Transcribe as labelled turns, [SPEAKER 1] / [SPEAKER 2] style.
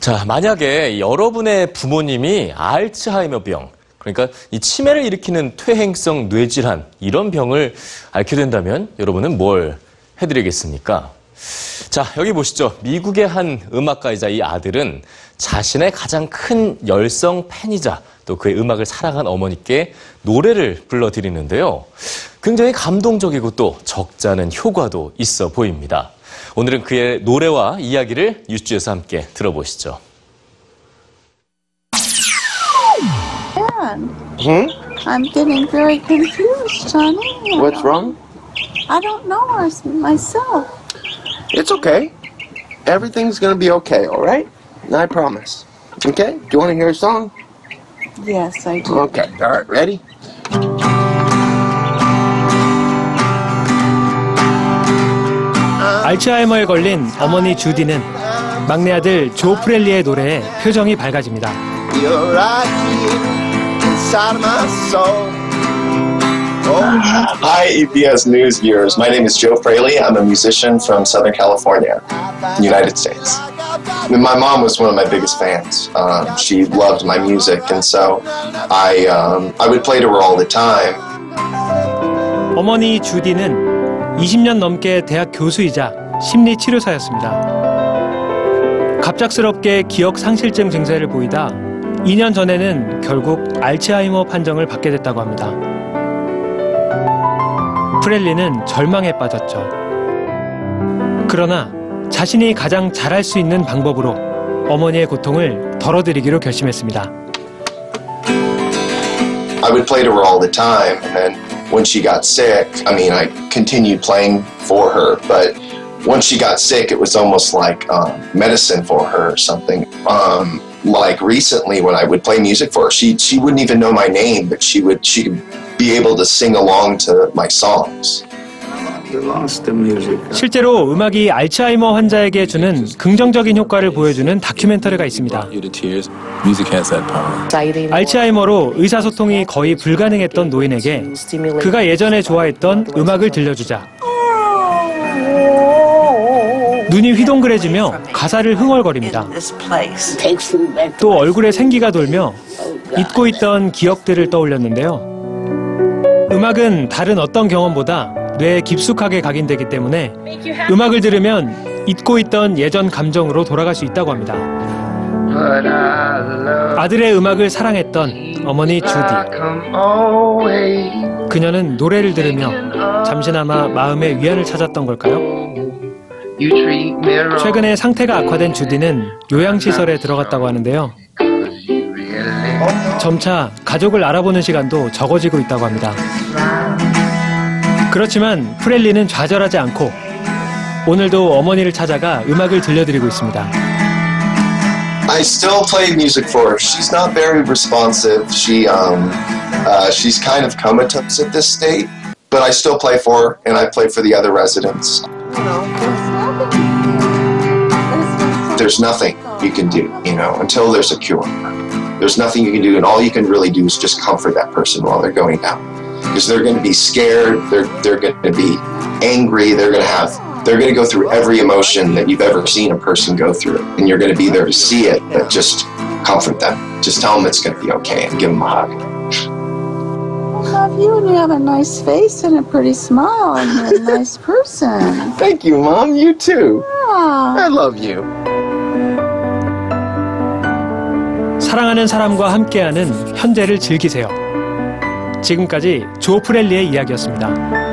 [SPEAKER 1] 자, 만약에 여러분의 부모님이 알츠하이머병, 그러니까 이 치매를 일으키는 퇴행성 뇌질환, 이런 병을 앓게 된다면 여러분은 뭘 해드리겠습니까? 자, 여기 보시죠. 미국의 한 음악가이자 이 아들은 자신의 가장 큰 열성 팬이자 또 그의 음악을 사랑한 어머니께 노래를 불러드리는데요. 굉장히 감동적이고 또 적잖은 효과도 있어 보입니다. 오늘은 그의 노래와 이야기를 뉴스에서 함께 들어보시죠.
[SPEAKER 2] Dad,
[SPEAKER 3] Hmm?
[SPEAKER 2] I'm getting very confused, Johnny.
[SPEAKER 3] What's wrong?
[SPEAKER 2] I don't know us- myself.
[SPEAKER 3] It's okay. Everything's gonna be okay, alright? I promise. Okay? Do you wanna hear a song?
[SPEAKER 2] Yes, I do.
[SPEAKER 3] Okay, alright, ready?
[SPEAKER 4] 알츠하이머에 걸린 어머니 주디는 막내 아들 조 프렐리의 노래에 표정이 밝아집니다.
[SPEAKER 3] You're right here inside of my soul.
[SPEAKER 5] Hi, EBS News viewers. My name is Joe Fraley. I'm a musician from Southern California, United States. And my mom was one of my biggest fans. Um, she loved my music, and so I um, I would play to her all the time.
[SPEAKER 4] 어머니 주디는 20년 넘게 대학 교수이자 심리 치료사였습니다. 갑작스럽게 기억 상실증 증세를 보이다 2년 전에는 결국 알츠하이머 판정을 받게 됐다고 합니다. 프렐리는 절망에 빠졌죠. 그러나 자신이 가장 잘할 수 있는 방법으로 어머니의 고통을 덜어드리기로 결심했습니다.
[SPEAKER 5] I would play to her all the time, and when she got sick, I mean, I continued playing for her, but once she got sick, it was almost like um, medicine for her or something. Um, like recently, when I would play music for her, she she wouldn't even know my name, but she would she could be able to sing along to my songs.
[SPEAKER 6] You lost the music.
[SPEAKER 4] 실제로 음악이 알츠하이머 환자에게 주는 긍정적인 효과를 보여주는 다큐멘터리가 있습니다.
[SPEAKER 7] you to tears. Music has that power.
[SPEAKER 4] 알츠하이머로 의사소통이 거의 불가능했던 노인에게 그가 예전에 좋아했던 음악을 들려주자 눈이 휘동그레지며 가사를 흥얼거립니다. 또 얼굴에 생기가 돌며 잊고 있던 기억들을 떠올렸는데요. 음악은 다른 어떤 경험보다 뇌에 깊숙하게 각인되기 때문에 음악을 들으면 잊고 있던 예전 감정으로 돌아갈 수 있다고 합니다. 아들의 음악을 사랑했던 어머니 주디. 그녀는 노래를 들으며 잠시나마 마음의 위안을 찾았던 걸까요? 최근에 상태가 악화된 주디는 요양시설에 들어갔다고 하는데요. 점차 가족을 알아보는 시간도 적어지고 있다고 합니다. 그렇지만 프렐리는 좌절하지 않고 오늘도 어머니를 찾아가 음악을 들려드리고 있습니다.
[SPEAKER 5] I still play music for her. She's not very responsive. She um, uh, she's kind of comatose at this state, but I still play for her, and I play for the other residents. There's nothing you can do, you know, until there's a cure. There's nothing you can do, and all you can really do is just comfort that person while they're going down. Because they're going to be scared, they're, they're going to be angry, they're going to have, they're going to go through every emotion that you've ever seen a person go through. And you're going to be there to see it, but just comfort them. Just tell them it's going to be okay and give them a hug.
[SPEAKER 2] I love you, and you have a nice face and a pretty smile, and you're a nice person.
[SPEAKER 3] Thank you, Mom. You too.
[SPEAKER 2] Yeah.
[SPEAKER 3] I love you.
[SPEAKER 4] 사랑하는 사람과 함께하는 현재를 즐기세요. 지금까지 조 프렐리의 이야기였습니다.